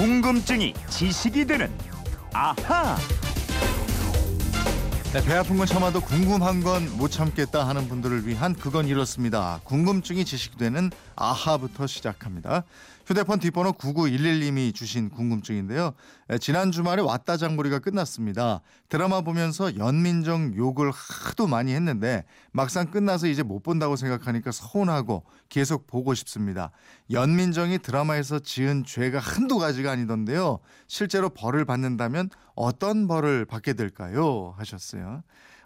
궁금증이 지식이 되는 아하. 네, 배 아픈 건 참아도 궁금한 건 못 참겠다 하는 분들을 위한 그건 이렇습니다. 궁금증이 지식되는 아하부터 시작합니다. 휴대폰 뒷번호 9911님이 주신 궁금증인데요. 에, 지난 주말에 왔다 장보리가 끝났습니다. 드라마 보면서 연민정 욕을 하도 많이 했는데 막상 끝나서 이제 못 본다고 생각하니까 서운하고 계속 보고 싶습니다. 연민정이 드라마에서 지은 죄가 한두 가지가 아니던데요. 실제로 벌을 받는다면 어떤 벌을 받게 될까요? 하셨어요.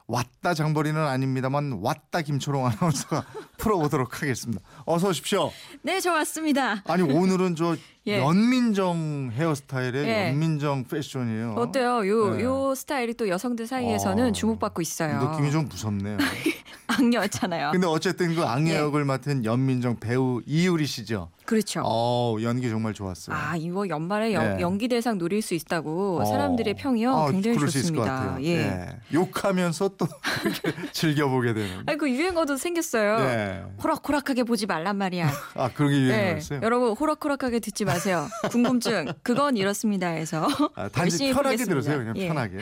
왔다 장보리는 아닙니다만 왔다 김초롱 아나운서가 풀어보도록 하겠습니다. 어서 오십시오. 네, 저 왔습니다. 아니 오늘은 저 예. 연민정 헤어스타일의 예. 연민정 패션이에요. 어때요? 요, 네. 요 스타일이 또 여성들 사이에서는 어, 주목받고 있어요. 느낌이 좀 무섭네요. 악녀였잖아요. 근데 어쨌든 그 악녀 예. 역을 맡은 연민정 배우 이유리 씨죠. 그렇죠. 어 연기 정말 좋았어요. 아, 이거 연말에 연, 네. 연기 대상 노릴 수 있다고 어. 사람들의 평이요 아, 굉장히 좋습니다. 예. 예. 욕하면서 또 이렇게 즐겨 보게 되는. 아니 그 유행어도 생겼어요. 네. 호락호락하게 보지 말란 말이야. 아 그런 게 네. 유행이었어요. 여러분 호락호락하게 듣지 마세요. 궁금증 그건 이렇습니다 해서 아, 단지 편하게 보겠습니다. 들으세요. 그냥 예. 편하게.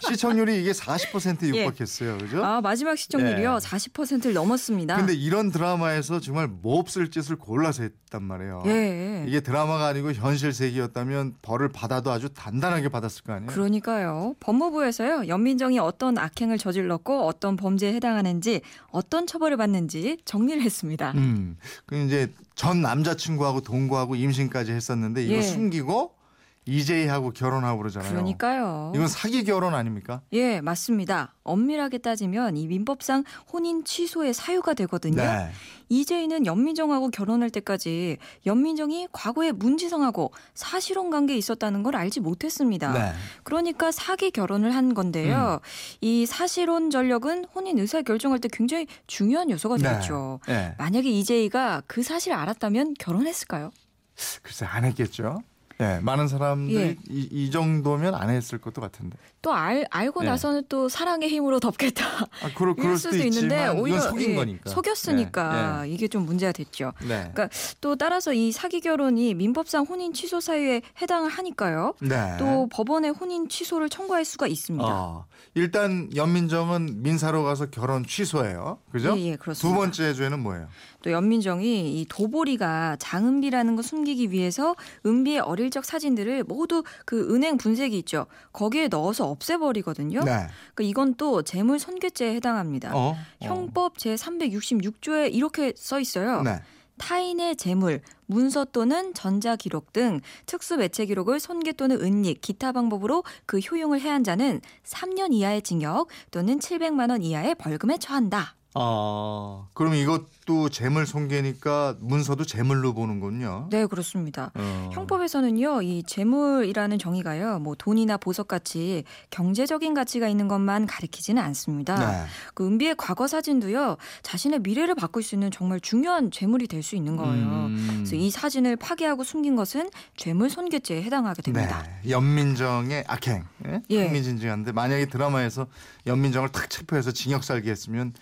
시청률이 이게 40% 예. 육박했어요. 그죠? 아 마지막 시청률이요 예. 40%를 넘었습니다. 근데 이런 드라마에서 정말 몹쓸 짓을 골라서 했단 말이에요. 예. 이게 드라마가 아니고 현실 세계였다면 벌을 받아도 아주 단단하게 받았을 거 아니에요. 그러니까요. 법무부에서요. 연민정이 어떤 악행을 저질렀고 어떤 범죄에 해당하는지 어떤 처벌을 받는지 정리를 했습니다. 음. 그 이제 전 남자친구하고 동거하고 임신까지 했었는데 이거 예. 숨기고 이재희하고 결혼하고 그러잖아요. 그러니까요. 이건 사기 결혼 아닙니까? 예, 맞습니다. 엄밀하게 따지면 이 민법상 혼인 취소의 사유가 되거든요. 네. 이재희는 연민정하고 결혼할 때까지 연민정이 과거에 문지성하고 사실혼 관계에 있었다는 걸 알지 못했습니다. 네. 그러니까 사기 결혼을 한 건데요. 이 사실혼 전력은 혼인 의사 결정할 때 굉장히 중요한 요소가 되겠죠. 네. 만약에 이재희가 그 사실을 알았다면 결혼했을까요? 글쎄 안 했겠죠. 예, 많은 사람들이 예. 이, 이 정도면 안 했을 것도 같은데. 또 알, 알고 네. 나서는 또 사랑의 힘으로 덮겠다. 아, 그럴, 그럴 수도 있는데 오히려 속인 예, 거니까. 속였으니까 네, 이게 좀 문제가 됐죠. 네. 그러니까 또 따라서 이 사기 결혼이 민법상 혼인 취소 사유에 해당을 하니까요. 네. 또 법원에 혼인 취소를 청구할 수가 있습니다. 어, 일단 연민정은 민사로 가서 결혼 취소해요. 그죠? 예, 예, 그렇습니다. 두 번째 죄는 뭐예요? 또 연민정이 이 도보리가 장은비라는 거 숨기기 위해서 은비의 어릴 적 사진들을 모두 그 은행 분쇄기 있죠. 거기에 넣어서 없애버리거든요. 네. 그러니까 이건 또 재물 손괴죄에 해당합니다. 어? 형법 제 366조에 이렇게 써 있어요. 어. 네. 타인의 재물, 문서 또는 전자 기록 등 특수 매체 기록을 손괴 또는 은닉, 기타 방법으로 그 효용을 해한 자는 3년 이하의 징역 또는 700만 원 이하의 벌금에 처한다. 아, 그럼 이것도 재물 손괴니까 문서도 재물로 보는군요. 네, 그렇습니다. 어. 형법에서는요, 이 재물이라는 정의가요, 뭐 돈이나 보석 같이 경제적인 가치가 있는 것만 가리키지는 않습니다. 네. 그 은비의 과거 사진도요, 자신의 미래를 바꿀 수 있는 정말 중요한 재물이 될 수 있는 거예요. 음. 그래서 이 사진을 파괴하고 숨긴 것은 죄물 손괴죄에 해당하게 됩니다. 네. 연민정의 악행. 예? 예. 흥미진진한데 만약에 드라마에서 연민정을 탁 체포해서 징역 살게 했으면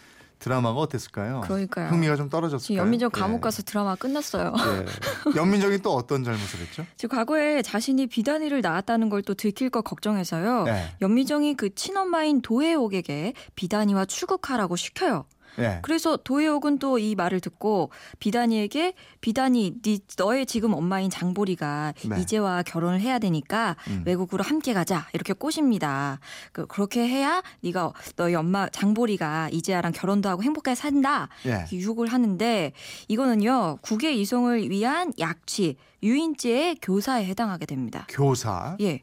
드라마가 어땠을까요? 그러니까요. 흥미가 좀 떨어졌을까요? 지금 연민정 감옥 예. 가서 드라마 끝났어요. 예. 연민정이 또 어떤 잘못을 했죠? 지금 과거에 자신이 비단이를 낳았다는 걸 또 들킬 것 걱정해서요. 네. 연미정이 그 친엄마인 도혜옥에게 비단이와 추국하라고 시켜요. 예. 그래서 도혜옥은 또 이 말을 듣고 비단이에게 비단이 네 너의 지금 엄마인 장보리가 네. 이제와 결혼을 해야 되니까 음. 외국으로 함께 가자 이렇게 꼬십니다. 그, 그렇게 해야 네가 너희 엄마 장보리가 이제야랑 결혼도 하고 행복하게 산다 예. 이렇게 유혹을 하는데 이거는요 국외 이송을 위한 약취 유인죄의 교사에 해당하게 됩니다. 교사. 예.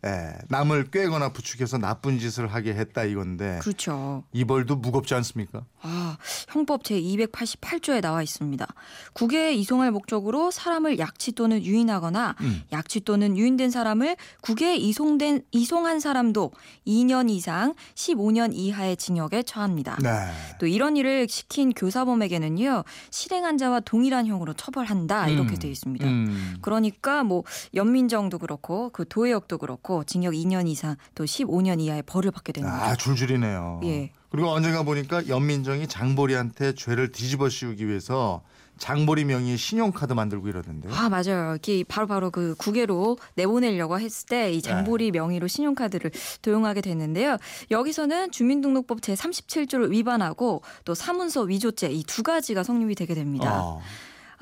남을 꿰거나 부추겨서 나쁜 짓을 하게 했다 이건데 그렇죠. 이 벌도 무겁지 않습니까? 아, 형법 제 288조에 나와 있습니다. 국외에 이송할 목적으로 사람을 약취 또는 유인하거나 음. 약취 또는 유인된 사람을 국외에 이송된 이송한 사람도 2년 이상 15년 이하의 징역에 처합니다. 네. 또 이런 일을 시킨 교사범에게는요 실행한 자와 동일한 형으로 처벌한다 이렇게 음. 돼 있습니다. 음. 그러니 까 뭐 연민정도 그렇고 그 도혜역도 그렇고 징역 2년 이상 또 15년 이하의 벌을 받게 되는 거죠. 아 줄줄이네요. 예. 그리고 언젠가 보니까 연민정이 장보리한테 죄를 뒤집어 씌우기 위해서 장보리 명의의 신용카드 만들고 이러던데요. 아 맞아요. 이게 바로 바로 그 국외로 내보내려고 했을 때 이 장보리 명의로 신용카드를 도용하게 됐는데요. 여기서는 주민등록법 제 37조를 위반하고 또 사문서 위조죄 이 두 가지가 성립이 되게 됩니다. 어.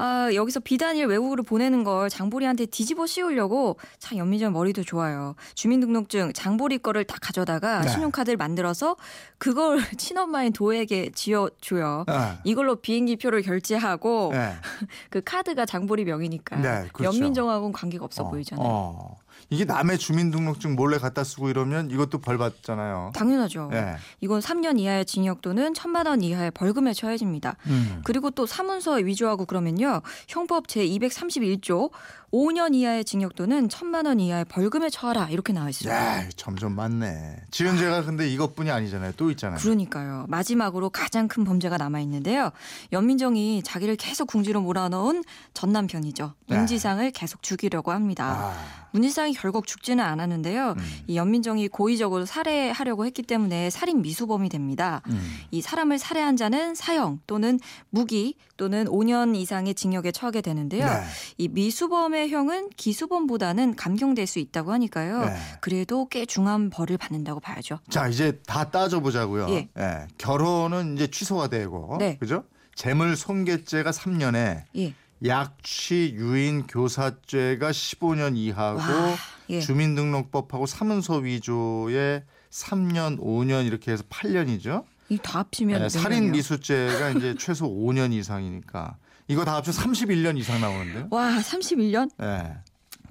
아, 여기서 비단일 외국으로 보내는 걸 장보리한테 뒤집어 씌우려고 참 연민정 머리도 좋아요. 주민등록증 장보리 거를 다 가져다가 네. 신용카드를 만들어서 그걸 친엄마인 도에게 지어줘요. 네. 이걸로 비행기 표를 결제하고 네. 그 카드가 장보리 명이니까 네, 그렇죠. 연민정하고는 관계가 없어 어, 보이잖아요. 어. 이게 남의 주민등록증 몰래 갖다 쓰고 이러면 이것도 벌 받잖아요. 당연하죠. 예. 이건 3년 이하의 징역 또는 1천만 원 이하의 벌금에 처해집니다. 음. 그리고 또 사문서 위조하고 그러면요. 형법 제 231조 5년 이하의 징역 또는 1천만 원 이하의 벌금에 처하라 이렇게 나와 있어요. 야, 점점 많네. 지은 죄가 근데 이것뿐이 아니잖아요. 또 있잖아요. 그러니까요. 마지막으로 가장 큰 범죄가 남아 있는데요. 연민정이 자기를 계속 궁지로 몰아넣은 전 남편이죠. 네. 문지상을 계속 죽이려고 합니다. 아, 문지상 이 결국 죽지는 않았는데요. 음. 이 연민정이 고의적으로 살해하려고 했기 때문에 살인 미수범이 됩니다. 음. 이 사람을 살해한 자는 사형 또는 무기 또는 5년 이상의 징역에 처하게 되는데요. 네. 이 미수범의 형은 기수범보다는 감경될 수 있다고 하니까요. 네. 그래도 꽤 중한 벌을 받는다고 봐야죠. 자, 이제 다 따져보자고요. 예. 결혼은 이제 취소가 되고, 네. 그죠? 재물 손괴죄가 3년에 예. 약취 유인 교사죄가 15년 이하고 와, 예. 주민등록법하고 사문서 위조에 3년, 5년 이렇게 해서 8년이죠. 이다 합치면 네, 몇 살인? 미수죄가 이제 최소 5년 이상이니까 이거 다 합쳐 31년 이상 나오는데요. 와, 31년? 예.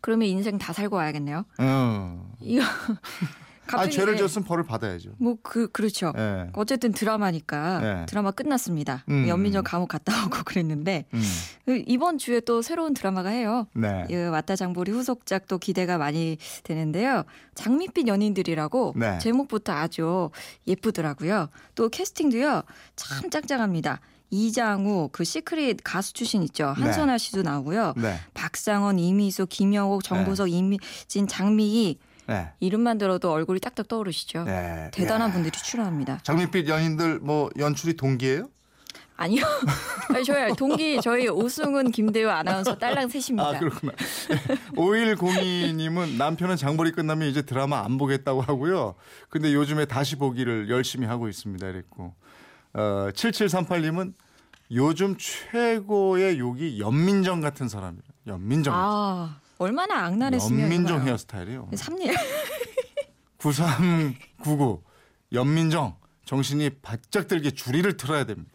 그러면 인생 다 살고 와야겠네요. 어. 이거 아, 죄를 지었으면 벌을 받아야죠. 뭐 그 그렇죠. 예. 어쨌든 드라마니까 네. 드라마 끝났습니다. 음. 연민정 감옥 갔다 오고 그랬는데 음. 그 이번 주에 또 새로운 드라마가 해요. 네. 이 왔다 장보리 후속작도 기대가 많이 되는데요. 장밋빛 연인들이라고 네. 제목부터 아주 예쁘더라고요. 또 캐스팅도요 참 짱짱합니다. 이장우 그 시크릿 가수 출신 있죠. 네. 한선아 씨도 나오고요. 네. 박상원, 이미수, 김영옥, 정보석, 이미진, 장미희 네. 이름만 들어도 얼굴이 딱딱 떠오르시죠. 네. 대단한 야. 분들이 출연합니다. 장밋빛 연인들 뭐 연출이 동기예요? 아니요. 아니, 저희 동기 저희 오승훈 김대우 아나운서 딸랑 셋입니다. 아 그렇구나. 5102님은 남편은 장보리 끝나면 이제 드라마 안 보겠다고 하고요. 근데 요즘에 다시 보기를 열심히 하고 있습니다. 이랬고 어, 7738님은 요즘 최고의 욕이 연민정 같은 사람이에요. 연민정. 아, 얼마나 악랄했으면 연민정 이거요. 헤어스타일이에요. 3년 9399 연민정 정신이 바짝 들게 줄이를 틀어야 됩니다.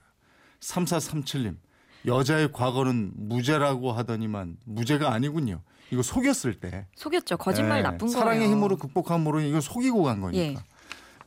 3437님 여자의 과거는 무죄라고 하더니만 무죄가 아니군요. 이거 속였을 때 속였죠. 거짓말 예, 나쁜 거예요. 사랑의 힘으로 극복한 모로 이거 속이고 간 거니까. 예.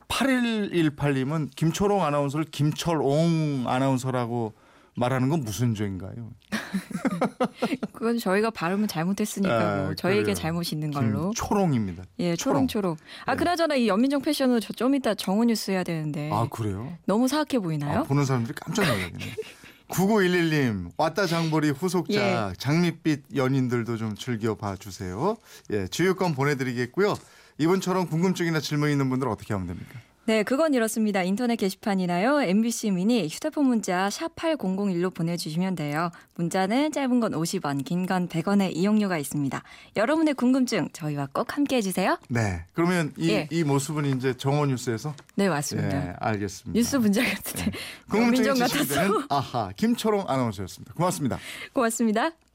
8118님은 김초롱 아나운서를 김철옹 아나운서라고 말하는 건 무슨 죄인가요? 그건 저희가 발음을 잘못했으니까 아, 뭐 저희에게 그래요. 잘못이 있는 걸로. 초롱입니다. 예, 초롱. 초롱 초롱. 아, 네. 그나저나 이 연민정 패션으로 저 좀 이따 정원 뉴스 해야 되는데. 아 그래요? 너무 사악해 보이나요? 아, 보는 사람들이 깜짝 놀라겠네. 9911님 왔다 장보리 후속작 예. 장밋빛 연인들도 좀 즐겨 봐 주세요. 예, 주유권 보내드리겠고요. 이번처럼 궁금증이나 질문 있는 분들 어떻게 하면 됩니까? 네, 그건 이렇습니다. 인터넷 게시판이나요. MBC 미니 휴대폰 문자 샵 8001로 보내주시면 돼요. 문자는 짧은 건 50원, 긴 건 100원의 이용료가 있습니다. 여러분의 궁금증 저희와 꼭 함께 해 주세요. 네, 그러면 이, 예. 이 모습은 이제 정원 뉴스에서 네, 맞습니다. 예, 알겠습니다. 뉴스 문자 같은데. 궁금증이 연민정 지식이. 되는 아하 김초롱 아나운서였습니다. 고맙습니다. 고맙습니다.